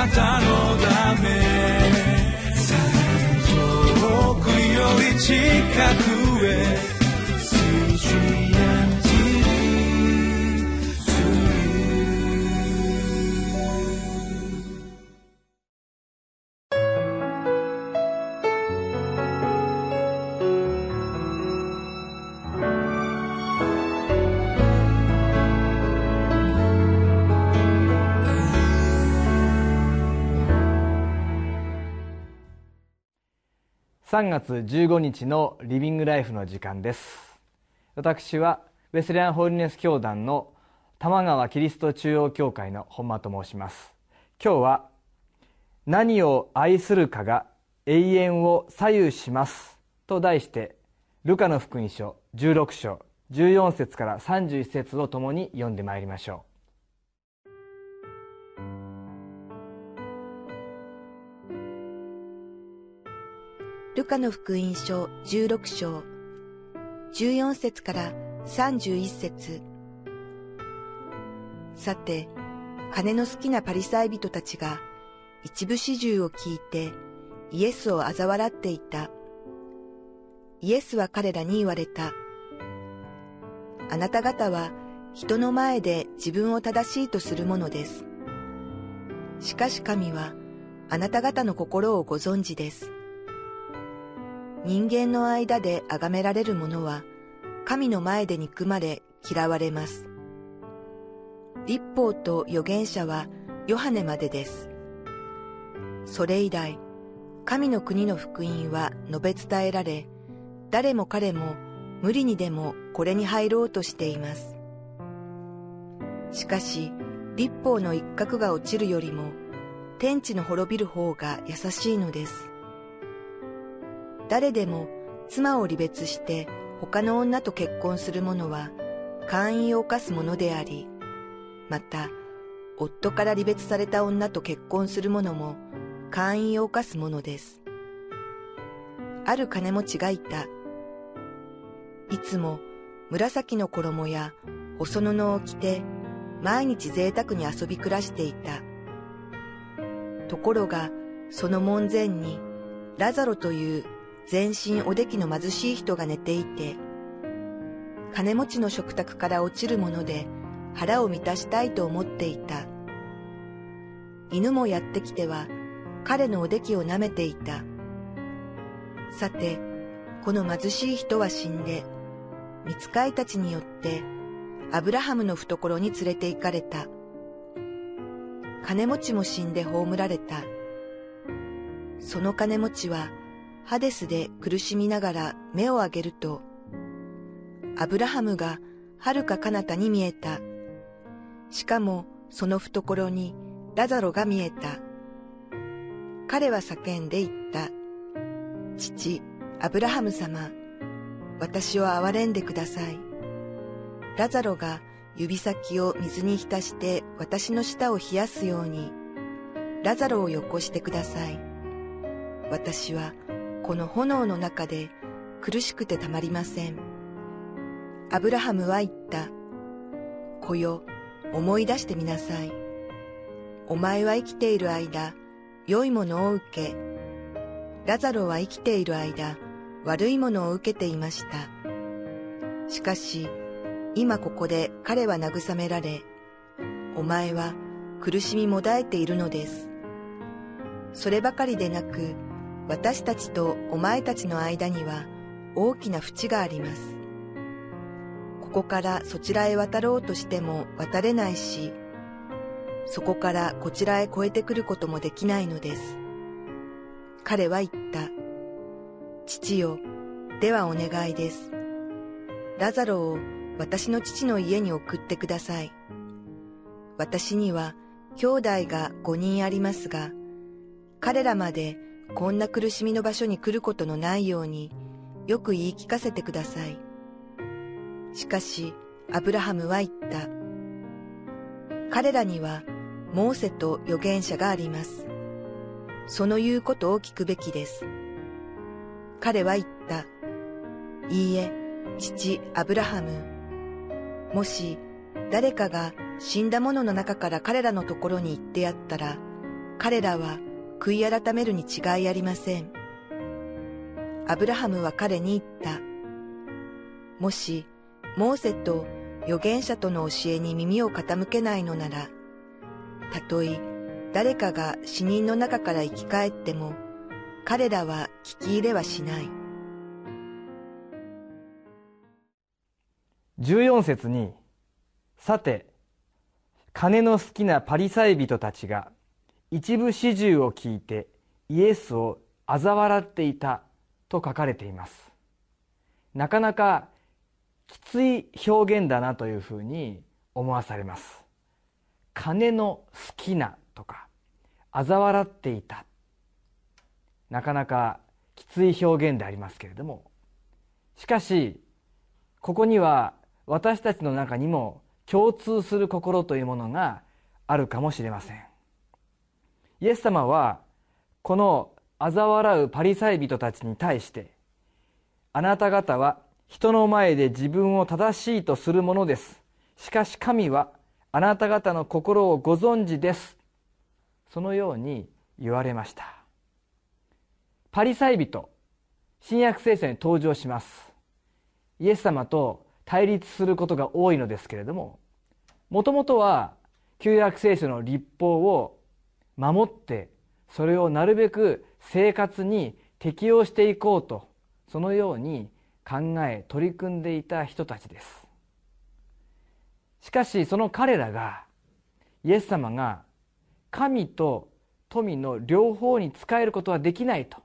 なたのため。遠くより近く。3月15日のリビングライフの時間です。私はウェスレアンホーリネス教団の玉川キリスト中央教会の本間と申します。今日は何を愛するかが永遠を左右しますと題してルカの福音書16章14節から31節をともに読んでまいりましょう。ルカの福音書16章、14節から31節さて、金の好きなパリサイ人たちが一部始終を聞いてイエスを嘲笑っていた。イエスは彼らに言われた。あなた方は人の前で自分を正しいとするものです。しかし神はあなた方の心をご存知です。人間の間で崇められる者は、神の前で憎まれ嫌われます。立法と預言者はヨハネまでです。それ以来、神の国の福音は述べ伝えられ、誰も彼も無理にでもこれに入ろうとしています。しかし、立法の一角が落ちるよりも、天地の滅びる方が優しいのです。誰でも妻を離別して他の女と結婚する者は姦淫を犯す者であり、また夫から離別された女と結婚する者も姦淫を犯す者です。ある金持ちがいた。いつも紫の衣や細布を着て毎日贅沢に遊び暮らしていた。ところがその門前にラザロという全身おできの貧しい人が寝ていて、金持ちの食卓から落ちるもので腹を満たしたいと思っていた。犬もやってきては彼のおできを舐めていた。さて、この貧しい人は死んで、見つかいたちによってアブラハムの懐に連れて行かれた。金持ちも死んで葬られた。その金持ちはハデスで苦しみながら目を上げると、アブラハムが遥か彼方に見えた。しかもその懐にラザロが見えた。彼は叫んで言った。父、アブラハム様、私を憐れんでください。ラザロが指先を水に浸して私の舌を冷やすように、ラザロをよこしてください。私はこの炎の中で苦しくてたまりません。アブラハムは言った。子よ、思い出してみなさい。お前は生きている間、良いものを受け、ラザロは生きている間、悪いものを受けていました。しかし、今ここで彼は慰められ、お前は苦しみもだえているのです。そればかりでなく、私たちとお前たちの間には大きな淵があります。ここからそちらへ渡ろうとしても渡れないし、そこからこちらへ越えてくることもできないのです。彼は言った。父よ、ではお願いです。ラザロを私の父の家に送ってください。私には兄弟が五人ありますが、彼らまでこんな苦しみの場所に来ることのないようによく言い聞かせてください。しかし、アブラハムは言った。彼らにはモーセと預言者があります。その言うことを聞くべきです。彼は言った。いいえ、父アブラハム。もし誰かが死んだ者の中から彼らのところに行ってやったら、彼らは悔い改めるに違いありません。アブラハムは彼に言った。もし、モーセと預言者との教えに耳を傾けないのなら、たとえ誰かが死人の中から生き返っても、彼らは聞き入れはしない。14節に、さて、金の好きなパリサイ人たちが一部始終を聞いてイエスを嘲笑っていたと書かれています。なかなかきつい表現だなというふうに思わされます。金の好きなとか嘲笑っていたなかなかきつい表現でありますけれどもしかしここには私たちの中にも共通する心というものがあるかもしれませんイエス様はこの嘲笑うパリサイ人たちに対してあなた方は人の前で自分を正しいとするものです。しかし神はあなた方の心をご存知です。そのように言われました。パリサイ人新約聖書に登場します。イエス様と対立することが多いのですけれどももともとは旧約聖書の立法を守ってそれをなるべく生活に適用していこうとそのように考え取り組んでいた人たちです。しかしその彼らがイエス様が神と富の両方に仕えることはできないと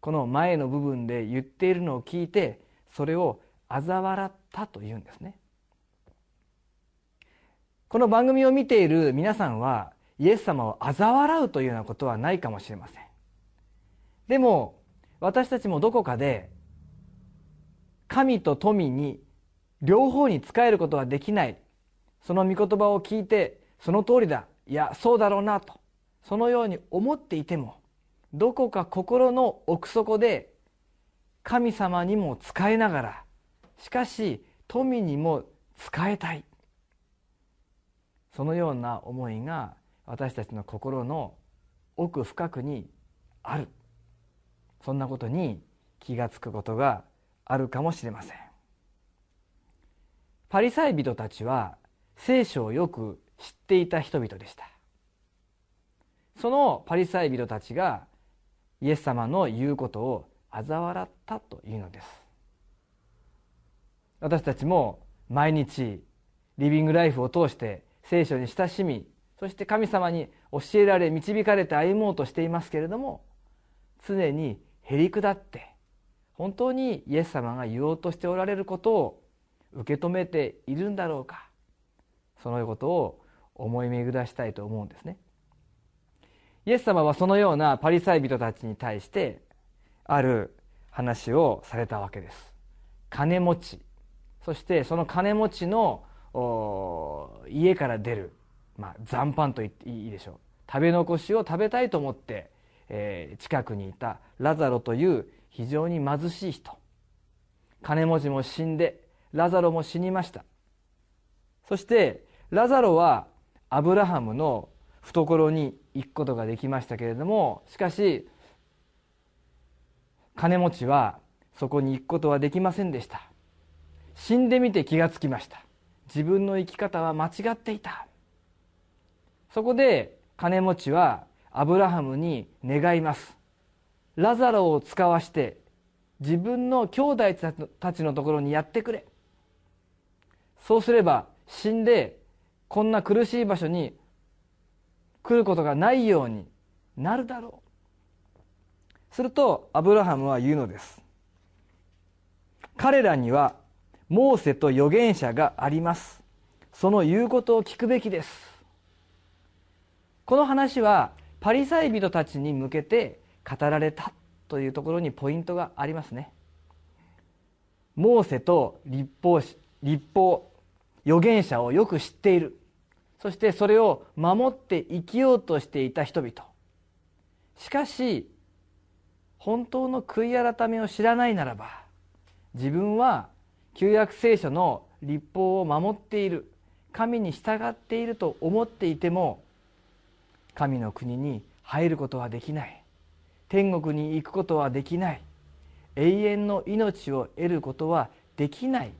この前の部分で言っているのを聞いてそれを嘲笑ったというんですね。この番組を見ている皆さんはイエス様を嘲笑うというようなことはないかもしれません。でも私たちもどこかで神と富に両方に仕えることはできない。その御言葉を聞いてその通りだ。いやそうだろうなと。そのように思っていてもどこか心の奥底で神様にも仕えながらしかし富にも仕えたい。そのような思いが私たちの心の奥深くにある。そんなことに気が付くことがあるかもしれません。パリサイ人たちは聖書をよく知っていた人々でした。そのパリサイ人たちがイエス様の言うことを嘲笑ったというのです。私たちも毎日リビングライフを通して聖書に親しみそして神様に教えられ導かれて歩もうとしていますけれども常にへり下って本当にイエス様が言おうとしておられることを受け止めているんだろうかそのことを思い巡らしたいと思うんですね。イエス様はそのようなパリサイ人たちに対してある話をされたわけです。金持ち。そしてその金持ちの家から出る、まあ、残飯と言っていいでしょう。食べ残しを食べたいと思って、えー、近くにいたラザロという非常に貧しい人。金持ちも死んでラザロも死にました。そしてラザロはアブラハムの懐に行くことができましたけれどもしかし金持ちはそこに行くことはできませんでした。死んでみて気がつきました。自分の生き方は間違っていた。そこで金持ちはアブラハムに願います。ラザロを使わして自分の兄弟たちのところにやってくれ。そうすれば死んでこんな苦しい場所に来ることがないようになるだろう。するとアブラハムは言うのです。彼らにはモーセと預言者があります。その言うことを聞くべきです。この話はパリサイ人たちに向けて語られたというところにポイントがありますね。モーセと立法立法預言者をよく知っている。そしてそれを守って生きようとしていた人々。しかし本当の悔い改めを知らないならば自分は旧約聖書の立法を守っている。神に従っていると思っていても神の国に入ることはできない。天国に行くことはできない。永遠の命を得ることはできない。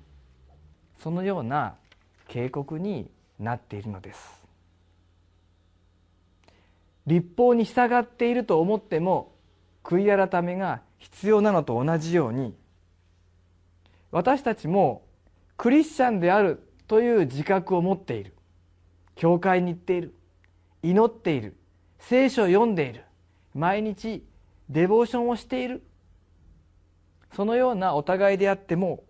そのような警告になっているのです。立法に従っていると思っても悔い改めが必要なのと同じように私たちもクリスチャンであるという自覚を持っている。教会に行っている。祈っている。聖書を読んでいる。毎日デボーションをしている。そのようなお互いであっても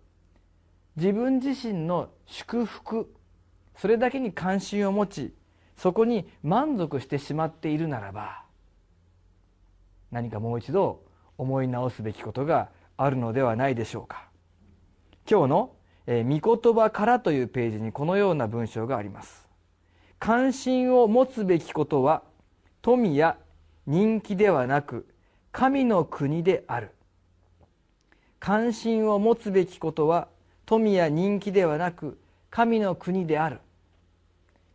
自分自身の祝福それだけに関心を持ちそこに満足してしまっているならば何かもう一度思い直すべきことがあるのではないでしょうか。今日の「御言葉から」というページにこのような文章があります。関心を持つべきことは富や人気ではなく神の国である。関心を持つべきことは富や人気ではなく神の国である。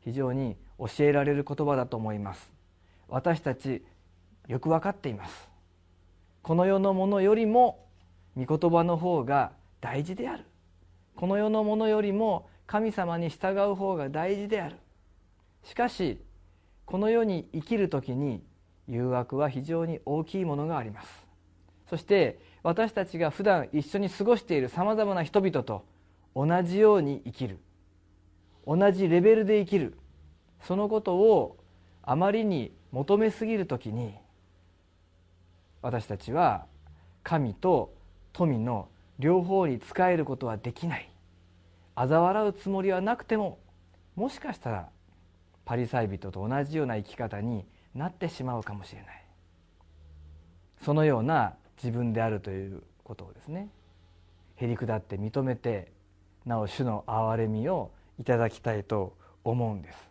非常に教えられる言葉だと思います。私たちよく分かっています。この世のものよりも御言葉の方が大事である。この世のものよりも神様に従う方が大事である。しかしこの世に生きる時に誘惑は非常に大きいものがあります。そして私たちが普段一緒に過ごしているさまざまな人々と同じように生きる。同じレベルで生きる。そのことをあまりに求めすぎる時に私たちは神と富の両方に仕えることはできない。嘲笑うつもりはなくてももしかしたらパリサイ人と同じような生き方になってしまうかもしれない。そのような自分であるということをですねへりくだって認めてなお主の憐れみをいただきたいと思うんです。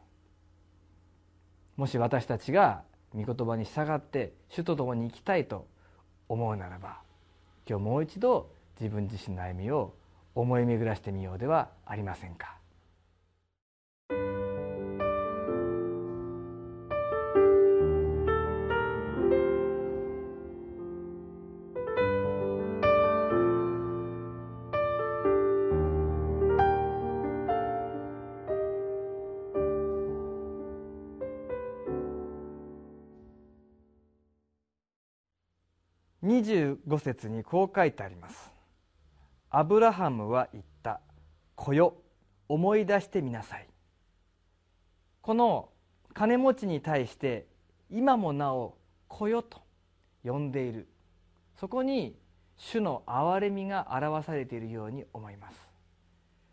もし私たちが御言葉に従って主と共に生きたいと思うならば今日もう一度自分自身の歩みを思い巡らしてみようではありませんか。25節にこう書いてあります。アブラハムは言った「子よ。思い出してみなさい」この金持ちに対して今もなお「子よ」と呼んでいる。そこに主の憐れみが表されているように思います。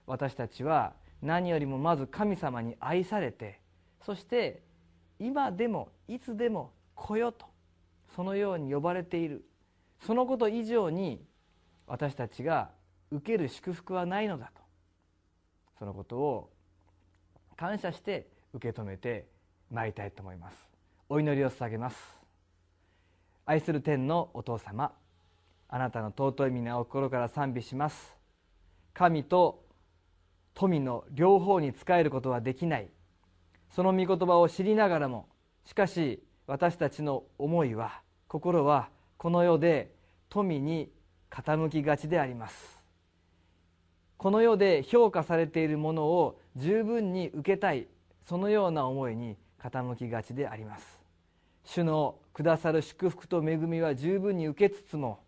私たちは何よりもまず神様に愛されてそして今でもいつでも「子よ」とそのように呼ばれている。そのこと以上に私たちが受ける祝福はないのだと。そのことを感謝して受け止めてまいりたいと思います。お祈りを捧げます。愛する天のお父様あなたの尊い皆を心から賛美します。神と富の両方に仕えることはできない。その御言葉を知りながらもしかし私たちの思いは心はこの世で富に傾きがちであります。この世で評価されているものを十分に受けたい。そのような思いに傾きがちであります。主のくださる祝福と恵みは十分に受けつつも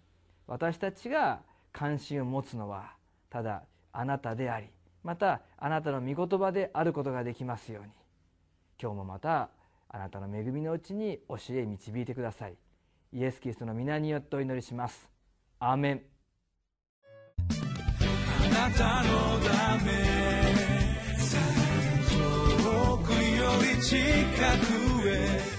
私たちが関心を持つのはただあなたでありまたあなたの御言葉であることができますように。今日もまたあなたの恵みのうちに教え導いてください。イエス・キリストの皆によってお祈りします。アーメン。あなたのため遠くより近くへ。